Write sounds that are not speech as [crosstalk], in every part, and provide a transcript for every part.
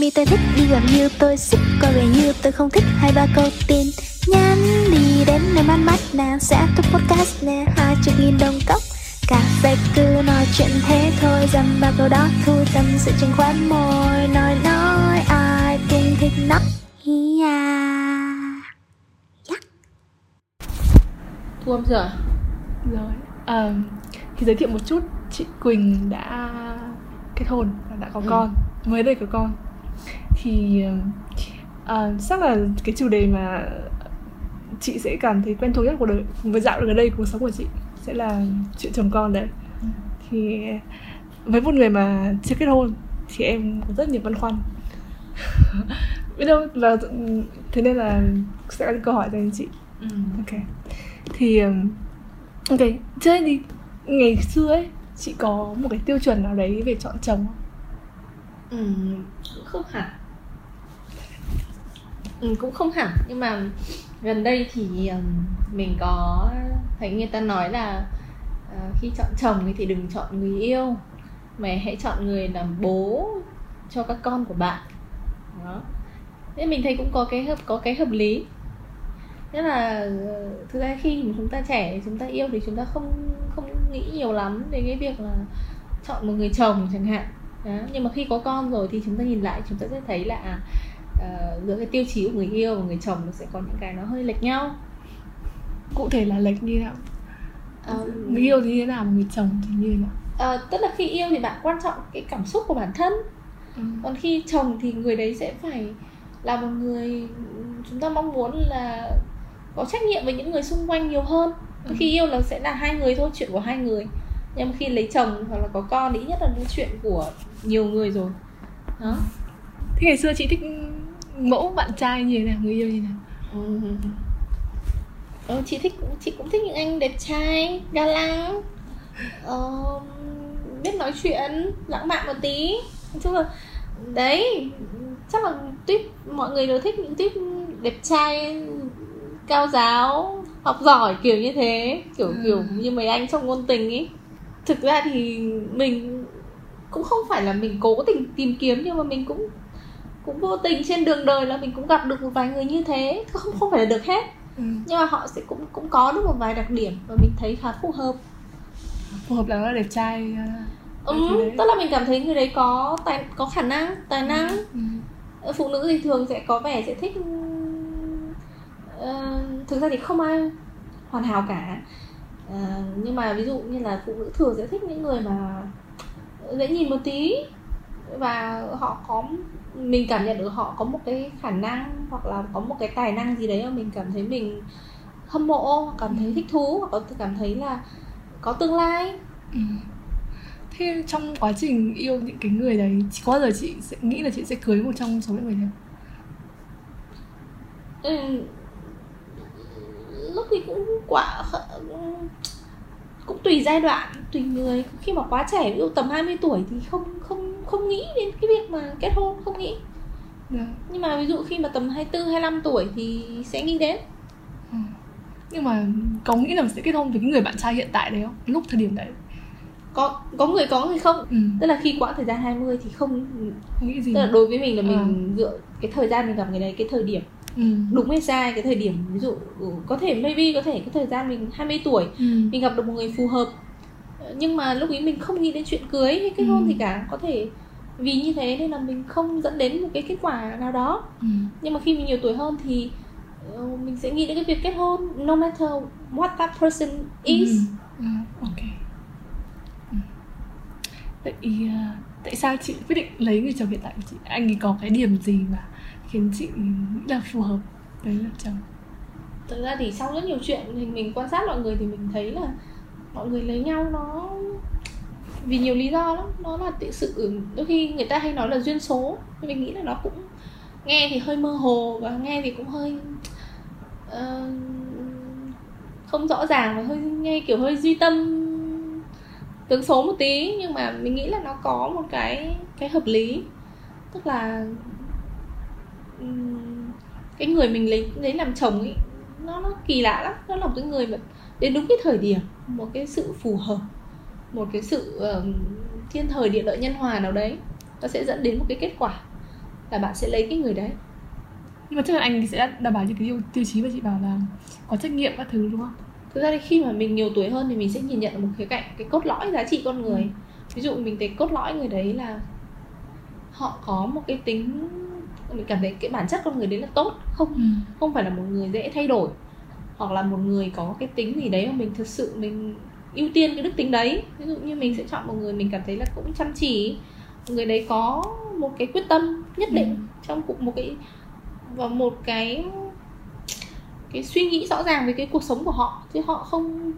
mi tôi thích đi gần như tôi xích coi vẻ như tôi không thích hai ba câu tin. Nhắn đi đến nơi mát mắt nào sẽ có podcast nè hai chục nghìn đồng cốc. Cà phê cứ nói chuyện thế thôi dăm ba câu đó thu tâm sự trên khóe môi. Nói nói ai cũng thích nó. Yeah. yeah. thu âm chưa rồi. À, thì giới thiệu một chút chị Quỳnh đã kết hôn và đã có Ừ. con. Mới đây có con thì uh, chắc là cái chủ đề mà chị sẽ cảm thấy quen thuộc nhất của đời với dạo gần đây cuộc sống của chị sẽ là chuyện chồng con đấy Ừ. thì với một người mà chưa kết hôn thì em có rất nhiều băn khoăn [laughs] biết đâu và thế nên là sẽ có những câu hỏi dành cho chị ừ. ok thì ok hết thì ngày xưa ấy chị có một cái tiêu chuẩn nào đấy về chọn chồng không? Ừ, cũng không hẳn. Ừ, cũng không hẳn nhưng mà gần đây thì mình có thấy người ta nói là ờ, khi chọn chồng thì đừng chọn người yêu mà hãy chọn người làm bố cho các con của bạn. Đó. Nên mình thấy cũng có cái hợp có cái hợp lý. Thế là ờ, thực ra khi mà chúng ta trẻ chúng ta yêu thì chúng ta không không nghĩ nhiều lắm đến cái việc là chọn một người chồng chẳng hạn đó. nhưng mà khi có con rồi thì chúng ta nhìn lại chúng ta sẽ thấy là à, ờ, giữa cái tiêu chí của người yêu và người chồng nó sẽ có những cái nó hơi lệch nhau cụ thể là lệch như thế nào Ờ, người yêu thì như thế nào người chồng thì như thế nào ờ, tức là khi yêu thì bạn quan trọng cái cảm xúc của bản thân ừ. còn khi chồng thì người đấy sẽ phải là một người chúng ta mong muốn là có trách nhiệm với những người xung quanh nhiều hơn Ừ. khi yêu là sẽ là hai người thôi chuyện của hai người nhưng mà khi lấy chồng hoặc là có con thì ít nhất là nó chuyện của nhiều người rồi. Đó. Thế ngày xưa chị thích mẫu bạn trai như thế nào? Người yêu như thế nào? Ừ. Ờ, chị thích chị cũng thích những anh đẹp trai ga lăng. Ờ, biết nói chuyện lãng mạn một tí. Nói chung là đấy chắc là tuyết mọi người đều thích những tuyết đẹp trai cao giáo học giỏi kiểu như thế. Kiểu Ừ. kiểu như mấy anh trong ngôn tình ý thực ra thì mình cũng không phải là mình cố tình tìm kiếm nhưng mà mình cũng cũng vô tình trên đường đời là mình cũng gặp được một vài người như thế. Không không phải là được hết. Ừ. nhưng mà họ sẽ cũng cũng có được một vài đặc điểm mà mình thấy khá phù hợp. Phù hợp là nó đẹp trai ờ, ừ, tức là mình cảm thấy người đấy có tài có khả năng tài năng. ừ. phụ nữ thì thường sẽ có vẻ sẽ thích ờ, thực ra thì không ai hoàn hảo cả Ờ, nhưng mà ví dụ như là phụ nữ thường sẽ thích những người mà dễ nhìn một tí và họ có mình cảm nhận được họ có một cái khả năng hoặc là có một cái tài năng gì đấy mà mình cảm thấy mình hâm mộ cảm thấy thích thú hoặc có cảm thấy là có tương lai. Ừ. thế trong quá trình yêu những cái người đấy chị có bao giờ chị sẽ nghĩ là chị sẽ cưới một trong số những người đấy? Ừ, lúc thì cũng quả cũng tùy giai đoạn tùy người khi mà quá trẻ ví dụ tầm 20 tuổi thì không không không nghĩ đến cái việc mà kết hôn không nghĩ Dạ. nhưng mà ví dụ khi mà tầm 24 25 tuổi thì sẽ nghĩ đến Ừ. nhưng mà có nghĩ là sẽ kết hôn với cái người bạn trai hiện tại đấy không lúc thời điểm đấy có có người có người không ừ. tức là khi quãng thời gian 20 thì không không nghĩ gì tức là đối với mình là À. mình dựa cái thời gian mình gặp người đấy cái thời điểm ừ. đúng hay sai cái thời điểm ví dụ ừ, có thể maybe có thể cái thời gian mình 20 tuổi Ừ. mình gặp được một người phù hợp Ờ, nhưng mà lúc ấy mình không nghĩ đến chuyện cưới hay kết Ừ. hôn gì cả có thể vì như thế nên là mình không dẫn đến một cái kết quả nào đó Ừ. nhưng mà khi mình nhiều tuổi hơn thì ờ, mình sẽ nghĩ đến cái việc kết hôn no matter what that person is Ừ. Ừ. ok ừ. vậy à, tại sao chị quyết định lấy người chồng hiện tại của chị anh ấy có cái điểm gì mà khiến chị là phù hợp. Với lập chồng thực ra thì sau rất nhiều chuyện thì mình quan sát mọi người thì mình thấy là mọi người lấy nhau nó vì nhiều lý do lắm. Nó là tự sự đôi khi người ta hay nói là duyên số. Nhưng mình nghĩ là nó cũng nghe thì hơi mơ hồ và nghe thì cũng hơi uh, không rõ ràng và hơi nghe kiểu hơi duy tâm tướng số một tí. Nhưng mà mình nghĩ là nó có một cái cái hợp lý. Tức là cái người mình lấy lấy làm chồng ấy nó nó kỳ lạ lắm. Nó là một cái người mà đến đúng cái thời điểm một cái sự phù hợp một cái sự ờm, thiên thời địa lợi nhân hòa nào đấy nó sẽ dẫn đến một cái kết quả là bạn sẽ lấy cái người đấy. Nhưng mà chắc là anh sẽ đảm bảo những cái tiêu, chí mà chị bảo là có trách nhiệm các thứ đúng không? Thực ra thì khi mà mình nhiều tuổi hơn thì mình sẽ nhìn nhận một khía cạnh cái cốt lõi giá trị con người. Ví dụ mình thấy cốt lõi người đấy là họ có một cái tính mình cảm thấy cái bản chất con người đấy là tốt. Không ừ. không phải là một người dễ thay đổi hoặc là một người có cái tính gì đấy mà mình thực sự mình ưu tiên cái đức tính đấy. Ví dụ như mình sẽ chọn một người mình cảm thấy là cũng chăm chỉ người đấy có một cái quyết tâm nhất định Ừ. trong cuộc một cái và một cái cái suy nghĩ rõ ràng về cái cuộc sống của họ. Chứ họ không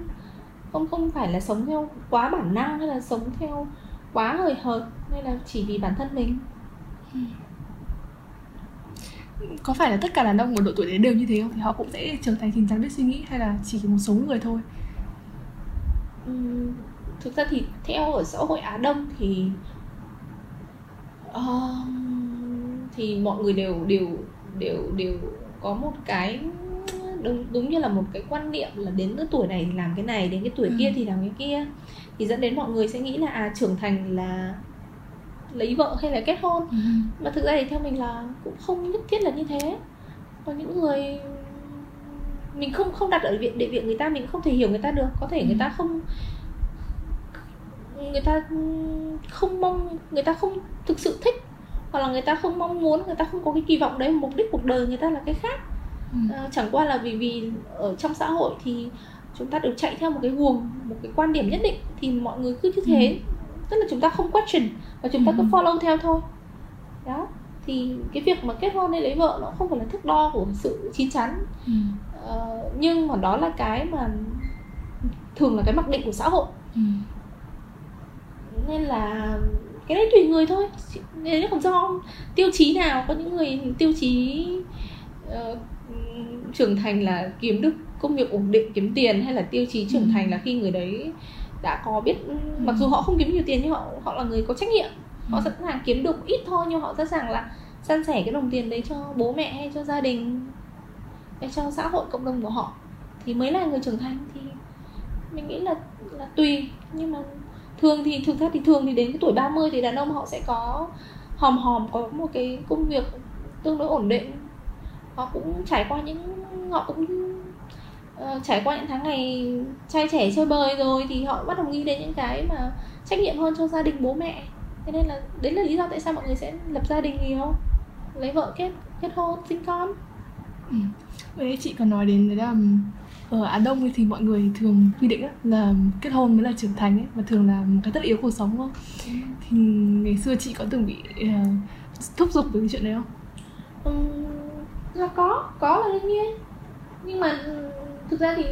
không không phải là sống theo quá bản năng hay là sống theo quá hời hợt hay là chỉ vì bản thân mình có phải là tất cả đàn ông ở độ tuổi đấy đều như thế không? Thì họ cũng sẽ trở thành chín chắn biết suy nghĩ hay là chỉ một số người thôi? Ừm, thực ra thì theo ở xã hội Á Đông thì ờm, thì mọi người đều đều đều đều có một cái đúng đúng như là một cái quan niệm là đến cái tuổi này thì làm cái này đến cái tuổi Ừ. kia thì làm cái kia. Thì dẫn đến mọi người sẽ nghĩ là à trưởng thành là lấy vợ hay là kết hôn. Mà thực ra thì theo mình là cũng không nhất thiết là như thế. Có những người mình không không đặt ở vị địa vị người ta mình không thể hiểu người ta được. Có thể Ừ. người ta không người ta không mong người ta không thực sự thích hoặc là người ta không mong muốn người ta không có cái kỳ vọng đấy mục đích cuộc đời người ta là cái khác. Ừ. Ờ, chẳng qua là vì vì ở trong xã hội thì chúng ta đều chạy theo một cái guồng một cái quan điểm nhất định thì mọi người cứ như thế. Tức là chúng ta không question và chúng ta cứ Ừ. follow theo thôi đó thì cái việc mà kết hôn hay lấy vợ nó không phải là thước đo của sự chín chắn Ừ. Ờ, nhưng mà đó là cái mà thường là cái mặc định của xã hội Ừ. nên là cái đấy tùy người thôi nên nó không do tiêu chí nào có những người tiêu chí ờ, trưởng thành là kiếm được công việc ổn định kiếm tiền hay là tiêu chí trưởng Ừ. thành là khi người đấy đã có biết mặc dù họ không kiếm nhiều tiền nhưng họ họ là người có trách nhiệm. Họ Ừ. sẵn sàng kiếm được ít thôi nhưng họ sẵn sàng là san sẻ cái đồng tiền đấy cho bố mẹ hay cho gia đình hay cho xã hội cộng đồng của họ thì mới là người trưởng thành. Thì mình nghĩ là là tùy nhưng mà thường thì thực ra thì thường thì đến cái tuổi 30 thì đàn ông họ sẽ có hòm hòm có một cái công việc tương đối ổn định. Họ cũng trải qua những họ cũng ờ, trải qua những tháng ngày trai trẻ chơi bời rồi thì họ bắt đầu nghĩ đến những cái mà trách nhiệm hơn cho gia đình bố mẹ thế nên là đấy là lý do tại sao mọi người sẽ lập gia đình nhiều lấy vợ kết kết hôn sinh con Ừ. Vậy chị còn nói đến đấy là ở Á Đông thì mọi người thường quy định là kết hôn mới là trưởng thành ấy và thường là một cái tất yếu cuộc sống không? Thì ngày xưa chị có từng bị ờ, thúc giục về cái chuyện đấy không? Ừm, là có có là đương nhiên nhưng mà thực ra thì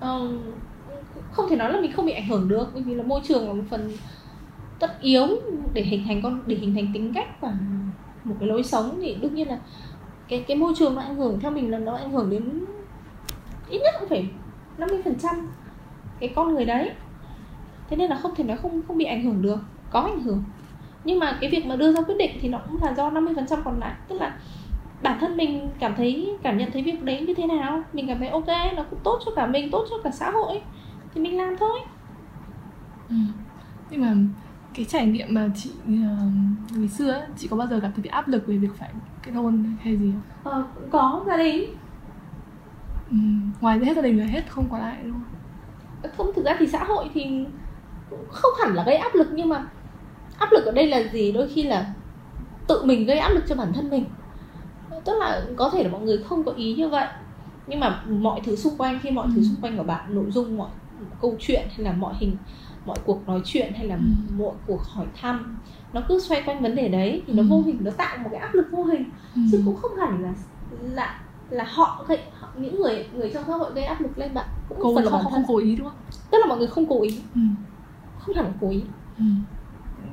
ừm, không thể nói là mình không bị ảnh hưởng được bởi vì là môi trường là một phần tất yếu để hình thành con để hình thành tính cách và một cái lối sống. Thì đương nhiên là cái cái môi trường nó ảnh hưởng theo mình là nó ảnh hưởng đến ít nhất cũng phải 50% phần trăm cái con người đấy. Thế nên là không thể nói không không bị ảnh hưởng được có ảnh hưởng. Nhưng mà cái việc mà đưa ra quyết định thì nó cũng là do 50% còn lại tức là bản thân mình cảm thấy cảm nhận thấy việc đấy như thế nào mình cảm thấy ok nó cũng tốt cho cả mình tốt cho cả xã hội thì mình làm thôi Ừ. Nhưng mà cái trải nghiệm mà chị ờ, ngày xưa ấy, chị có bao giờ cảm thấy bị áp lực về việc phải kết hôn hay gì không? ờ, cũng có gia đình Ừ. Ngoài hết gia đình là hết không còn lại đúng không? không thực ra thì xã hội thì cũng không hẳn là gây áp lực nhưng mà áp lực ở đây là gì đôi khi là tự mình gây áp lực cho bản thân mình tức là có thể là mọi người không có ý như vậy nhưng mà mọi thứ xung quanh khi mọi thứ Ừ. xung quanh của bạn nội dung mọi câu chuyện hay là mọi hình mọi cuộc nói chuyện hay là Ừ. mọi cuộc hỏi thăm nó cứ xoay quanh vấn đề đấy thì nó Ừ. vô hình nó tạo một cái áp lực vô hình Ừ. chứ cũng không hẳn là là là họ gây họ, những người người trong xã hội gây áp lực lên bạn cũng Cô phần là không, bản không, cố ý đúng không? tức là mọi người không cố ý Ừ. không hẳn cố ý Ừ.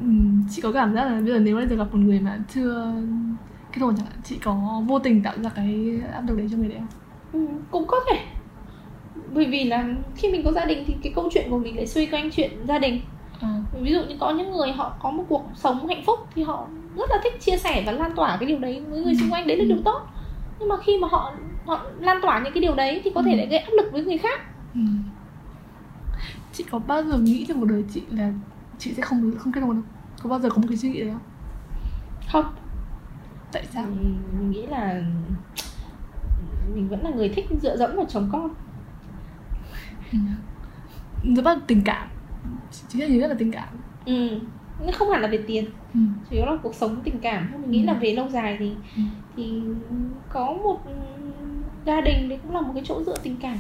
Ừ. Chị có cảm giác là bây giờ nếu bây giờ gặp một người mà chưa kết hôn chẳng hạn chị có vô tình tạo ra cái áp lực đấy cho người đấy không? ừ, cũng có thể bởi vì là khi mình có gia đình thì cái câu chuyện của mình lại xoay quanh chuyện gia đình À. ví dụ như có những người họ có một cuộc sống hạnh phúc thì họ rất là thích chia sẻ và lan tỏa cái điều đấy với người Ừ. xung quanh đấy là Ừ. điều tốt nhưng mà khi mà họ họ lan tỏa những cái điều đấy thì có thể Ừ. lại gây áp lực với người khác Ừ. Chị có bao giờ nghĩ trong cuộc đời chị là chị sẽ không không kết hôn không? Có bao giờ có một cái suy nghĩ đấy không? không tại sao mình nghĩ là mình vẫn là người thích dựa dẫm vào chồng con? Rất là tình cảm. Chính là rất là tình cảm. Ừ. Nó không hẳn là về tiền. Ừ. chủ yếu là cuộc sống tình cảm. Mình nghĩ là về lâu dài thì Ừ. thì có một gia đình đấy cũng là một cái chỗ dựa tình cảm.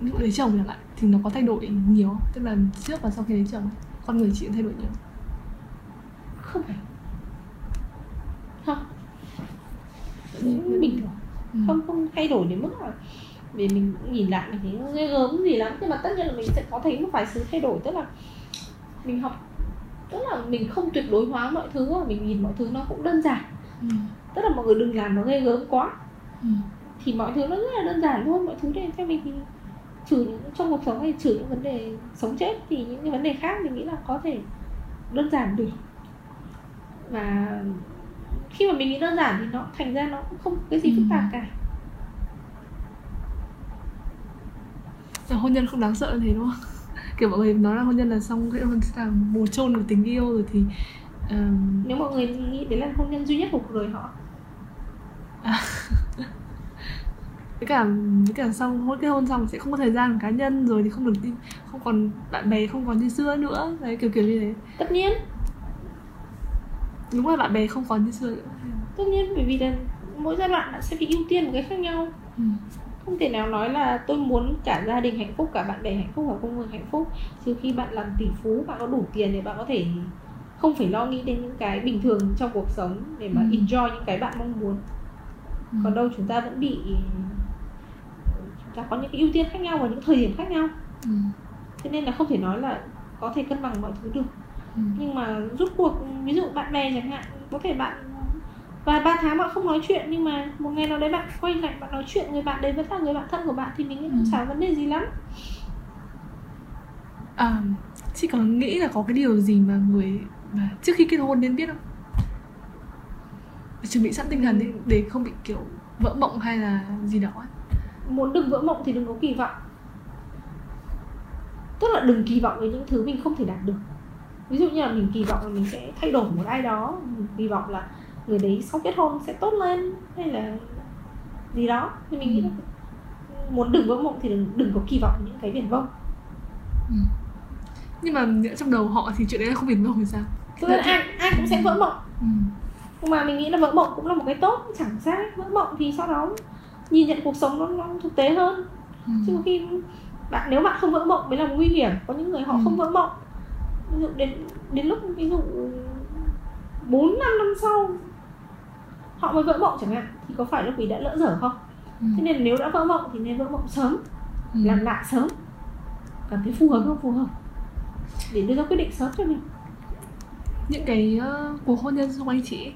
Ví dụ lấy chồng chẳng hạn thì nó có thay đổi nhiều tức là trước và sau khi lấy chồng con người chị thay đổi nhiều không? Phải. Không bình thường ừ. không không thay đổi đến mức là vì mình nhìn lại mình thấy ghê gớm gì lắm nhưng mà tất nhiên là mình sẽ có thấy một vài sự thay đổi tức là mình học tức là mình không tuyệt đối hóa mọi thứ mà mình nhìn mọi thứ nó cũng đơn giản Ừ. tức là mọi người đừng làm nó ghê gớm quá Ừ. thì mọi thứ nó rất là đơn giản thôi mọi thứ này theo mình thì trừ những trong cuộc sống hay trừ những vấn đề sống chết thì những cái vấn đề khác mình nghĩ là có thể đơn giản được và khi mà mình nghĩ đơn giản thì nó thành ra nó cũng không cái gì phức tạp cả. Là hôn nhân không đáng sợ thế đúng không? [laughs] Kiểu mọi người nói là hôn nhân là xong cái hôn là mồ chôn của tình yêu rồi thì um, nếu mọi người nghĩ đấy là hôn nhân duy nhất của cuộc đời họ. [laughs] Với cả với cả xong hôn cái hôn xong sẽ không có thời gian cá nhân rồi thì không được đi không còn bạn bè không còn như xưa nữa. Đấy kiểu kiểu như thế. Tất nhiên đúng là bạn bè không còn như xưa nữa tất nhiên bởi vì là mỗi giai đoạn bạn sẽ phải ưu tiên một cái khác nhau ừ. không thể nào nói là tôi muốn cả gia đình hạnh phúc cả bạn bè hạnh phúc và công việc hạnh phúc trừ khi bạn làm tỷ phú bạn có đủ tiền để bạn có thể không phải lo nghĩ đến những cái bình thường trong cuộc sống để mà Ừ. enjoy những cái bạn mong muốn Ừ. còn đâu chúng ta vẫn bị chúng ta có những cái ưu tiên khác nhau vào những thời điểm khác nhau Ừ. thế nên là không thể nói là có thể cân bằng mọi thứ được Ừ. nhưng mà rút cuộc ví dụ bạn bè chẳng hạn có thể bạn và ba tháng bạn không nói chuyện nhưng mà một ngày nào đấy bạn quay lại bạn nói chuyện người bạn đấy vẫn là người bạn thân của bạn thì mình nghĩ không Ừ. chả vấn đề gì lắm À, chị có nghĩ là có cái điều gì mà người mà trước khi kết hôn nên biết không? Chuẩn bị sẵn tinh thần để, để không bị kiểu vỡ mộng hay là gì đó muốn đừng vỡ mộng thì đừng có kỳ vọng tức là đừng kỳ vọng với những thứ mình không thể đạt được ví dụ như là mình kỳ vọng là mình sẽ thay đổi một ai đó mình kỳ vọng là người đấy sau kết hôn sẽ tốt lên hay là gì đó. Thì mình nghĩ là muốn đừng vỡ mộng thì đừng đừng có kỳ vọng những cái viển vông. Nhưng mà trong đầu họ thì chuyện đấy là không viển vông thì sao? tức là ai ai cũng sẽ vỡ mộng. Ừ. nhưng mà mình nghĩ là vỡ mộng cũng là một cái tốt chẳng sao vỡ mộng thì sau đó nhìn nhận cuộc sống nó, nó thực tế hơn. Ừ. chứ khi bạn nếu bạn không vỡ mộng mới là nguy hiểm. Có những người họ Ừ. không vỡ mộng ví dụ đến đến lúc ví dụ 4 năm năm sau họ mới vỡ mộng chẳng hạn thì có phải lúc ấy đã lỡ dở không Ừ. thế nên nếu đã vỡ mộng thì nên vỡ mộng sớm Ừ. làm lại sớm cảm thấy phù hợp không phù hợp để đưa ra quyết định sớm cho mình Những cái uh, cuộc hôn nhân xung quanh chị ấy,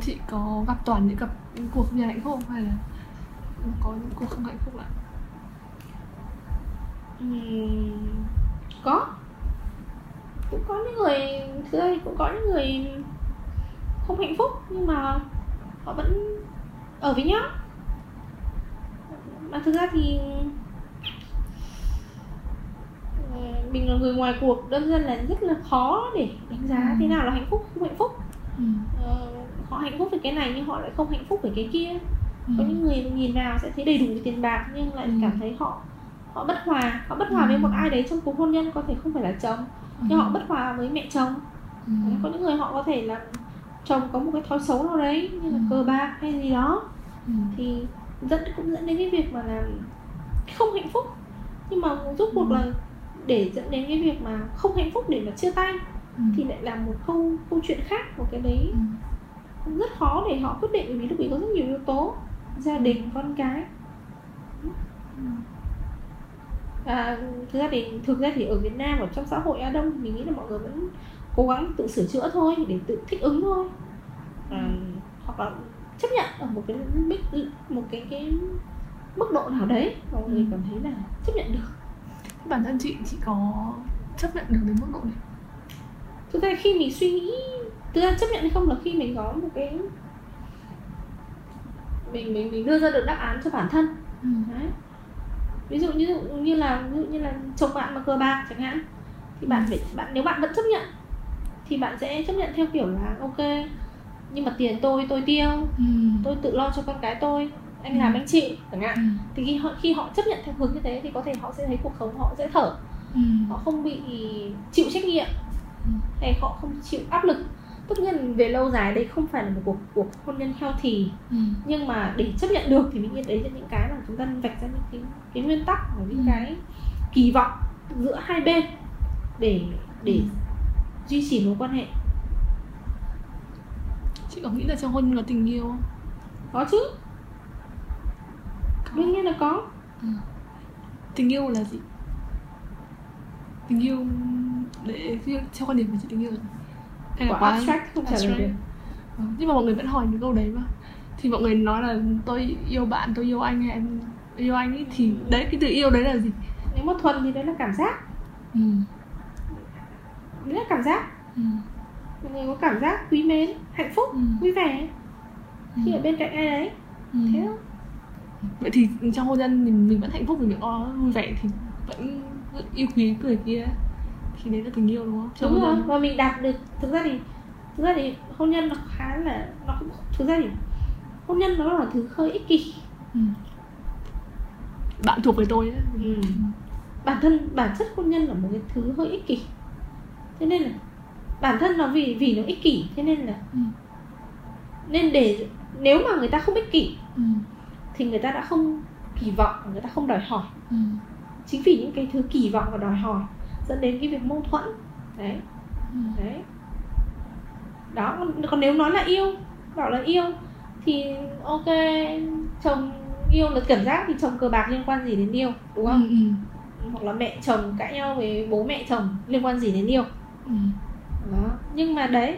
Chị có gặp toàn những cặp những cuộc hôn nhân hạnh phúc? Hay là có những cuộc không hạnh phúc ạ? Ừm, có cũng có những người thực ra cũng có những người không hạnh phúc nhưng mà họ vẫn ở với nhau mà thực ra thì ờ, mình là người ngoài cuộc đơn giản là rất là khó để đánh giá Ừ. thế nào là hạnh phúc không hạnh phúc Ừ. Ờ, họ hạnh phúc về cái này nhưng họ lại không hạnh phúc về cái kia Ừ. có những người nhìn vào sẽ thấy đầy đủ tiền bạc nhưng lại Ừ. cảm thấy họ họ bất hòa họ bất hòa với Ừ. một ai đấy trong cuộc hôn nhân có thể không phải là chồng nhưng họ bất hòa với mẹ chồng Ừ. có những người họ có thể là chồng có một cái thói xấu nào đấy như là Ừ. cờ bạc hay gì đó Ừ. thì dẫn cũng dẫn đến cái việc mà làm không hạnh phúc nhưng mà rốt cuộc Ừ. là để dẫn đến cái việc mà không hạnh phúc để mà chia tay Ừ. thì lại là một câu câu chuyện khác một cái đấy Ừ. cũng rất khó để họ quyết định bởi vì lúc ấy có rất nhiều yếu tố gia đình con cái à, thực ra thì thực ra thì ở Việt Nam ở trong xã hội Á Đông mình nghĩ là mọi người vẫn cố gắng tự sửa chữa thôi để tự thích ứng thôi à, hoặc là chấp nhận ở một cái mức một cái cái mức độ nào đấy mọi người Ừ. cảm thấy là chấp nhận được Bản thân chị, chị có chấp nhận được đến mức độ này thực ra khi mình suy nghĩ thực ra chấp nhận hay không là khi mình có một cái mình mình mình đưa ra được đáp án cho bản thân Ừ. Đấy. Ví dụ như như là ví dụ như là chồng bạn mà cờ bạc chẳng hạn thì bạn phải bạn nếu bạn vẫn chấp nhận thì bạn sẽ chấp nhận theo kiểu là ok nhưng mà tiền tôi tôi tiêu ừ. tôi tự lo cho con cái tôi anh Ừ. làm anh chịu chẳng hạn Ừ. thì khi họ khi họ chấp nhận theo hướng như thế thì có thể họ sẽ thấy cuộc sống họ dễ thở Ừ. họ không bị chịu trách nhiệm Ừ. hay họ không chịu áp lực tất nhiên về lâu dài đây không phải là một cuộc cuộc hôn nhân healthy Ừ. nhưng mà để chấp nhận được thì mình nghĩ đấy là những cái mà chúng ta vạch ra những cái cái nguyên tắc và những Ừ. cái kỳ vọng giữa hai bên để để Ừ. duy trì mối quan hệ chị có nghĩ là trong hôn nhân có tình yêu không có chứ Có. đương nhiên là có Ừ. tình yêu là gì tình yêu để theo quan điểm của chị tình yêu là gì? Hay là quá quá abstract không trả lời được Ừ, nhưng mà mọi người vẫn hỏi những câu đấy mà thì mọi người nói là tôi yêu bạn tôi yêu anh hay em yêu anh ấy thì đấy cái từ yêu đấy là gì nếu mà thuần thì đấy là cảm giác ừ. đấy là cảm giác Ừ. mọi người có cảm giác quý mến hạnh phúc Ừ. vui vẻ Ừ. khi ở bên cạnh ai đấy Ừ. thế thôi vậy thì trong hôn nhân mình mình vẫn hạnh phúc vì mình có vui vẻ thì vẫn yêu quý người kia thì đấy là tình yêu đúng không Trong đúng rồi và mình đạt được thực ra thì thực ra thì hôn nhân nó khá là nó cũng thực ra thì hôn nhân nó là thứ hơi ích kỷ ừ. bạn thuộc về tôi ấy. ừ. bản thân bản chất hôn nhân là một cái thứ hơi ích kỷ thế nên là bản thân nó vì vì nó ích kỷ thế nên là Ừ. nên để nếu mà người ta không ích kỷ Ừ. thì người ta đã không kỳ vọng người ta không đòi hỏi Ừ. chính vì những cái thứ kỳ vọng và đòi hỏi dẫn đến cái việc mâu thuẫn đấy đấy đó còn- còn nếu nói là yêu bảo là yêu thì ok chồng yêu là cảm giác thì chồng cờ bạc liên quan gì đến yêu đúng không Ừ. Ừ. hoặc là mẹ chồng cãi nhau với bố mẹ chồng liên quan gì đến yêu Ừ. đó nhưng mà đấy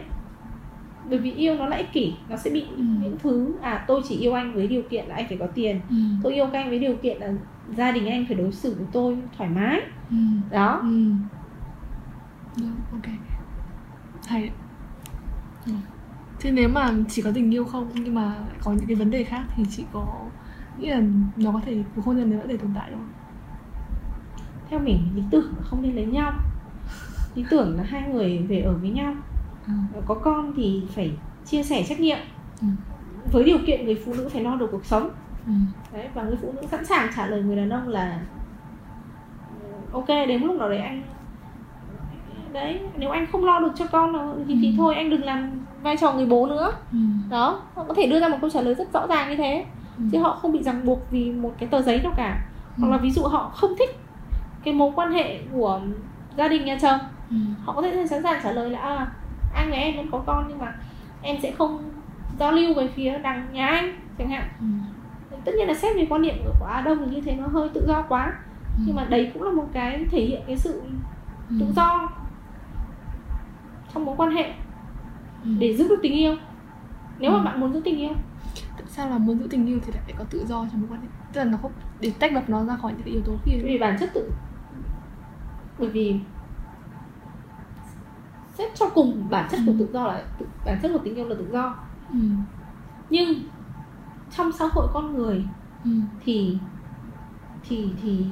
bởi vì yêu nó là ích kỷ nó sẽ bị Ừ. những thứ à tôi chỉ yêu anh với điều kiện là anh phải có tiền Ừ. tôi yêu anh với điều kiện là gia đình anh phải đối xử với tôi thoải mái Ừ. đó Ừ. Được, ok hay. Ừ. thế nếu mà chỉ có tình yêu không nhưng mà có những cái vấn đề khác thì chị có nghĩ là nó có thể cuộc hôn nhân đấy vẫn để tồn tại không theo mình lý tưởng là không nên lấy nhau lý tưởng là hai người về ở với nhau ừ. có con thì phải chia sẻ trách nhiệm Ừ. với điều kiện người phụ nữ phải lo được cuộc sống Ừ. đấy và người phụ nữ sẵn sàng trả lời người đàn ông là "Ừ, ok đến lúc nào đấy anh đấy nếu anh không lo được cho con thì, thì Ừ. thôi anh đừng làm vai trò người bố nữa Ừ. đó họ có thể đưa ra một câu trả lời rất rõ ràng như thế Ừ. chứ họ không bị ràng buộc vì một cái tờ giấy nào cả Ừ. hoặc là ví dụ họ không thích cái mối quan hệ của gia đình nhà chồng Ừ. họ có thể sẵn sàng trả lời là à, anh và em vẫn có con nhưng mà em sẽ không giao lưu về phía đằng nhà anh chẳng hạn Ừ. tất nhiên là xét về quan điểm của Á Đông thì như thế nó hơi tự do quá Ừ. nhưng mà đấy cũng là một cái thể hiện cái sự Ừ. tự do trong mối quan hệ Ừ. để giữ được tình yêu nếu mà Ừ. bạn muốn giữ tình yêu tại sao là muốn giữ tình yêu thì lại phải có tự do trong mối quan hệ tức là nó không để tách bạch nó ra khỏi những cái yếu tố kia vì bản chất tự bởi vì xét cho cùng bản chất của Ừ. tự do là tự, bản chất của tình yêu là tự do ừ. nhưng trong xã hội con người Ừ. thì thì thì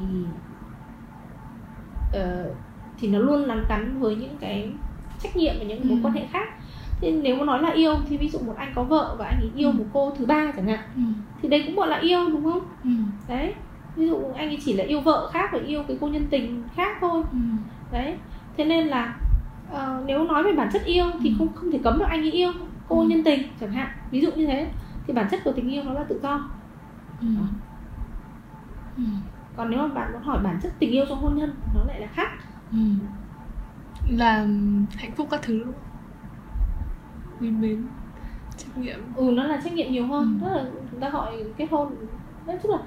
ờ, thì nó luôn lắn cắn với những cái trách nhiệm và những mối Ừ. quan hệ khác thế nếu mà nói là yêu thì ví dụ một anh có vợ và anh ấy yêu Ừ. một cô thứ ba chẳng hạn Ừ. thì đấy cũng gọi là yêu đúng không Ừ. đấy ví dụ anh ấy chỉ là yêu vợ khác và yêu cái cô nhân tình khác thôi Ừ. đấy thế nên là ờ, nếu nói về bản chất yêu thì Ừ. không không thể cấm được anh ấy yêu cô Ừ. nhân tình chẳng hạn ví dụ như thế thì bản chất của tình yêu nó là tự do Ừ. Ừ. còn nếu mà bạn muốn hỏi bản chất tình yêu trong hôn nhân nó lại là khác Ừ. là hạnh phúc các thứ không quý mến trách nhiệm ừ nó là trách nhiệm nhiều hơn Ừ. tức là chúng ta gọi kết hôn nói chung là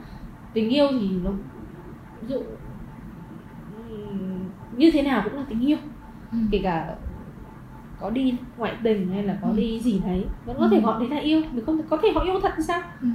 tình yêu thì nó ví dụ ừm, như thế nào cũng là tình yêu ừ. kể cả có đi ngoại tình hay là có Ừ. đi gì đấy vẫn có thể Ừ. gọi đấy là yêu mình không có thể họ yêu thật sao ừ.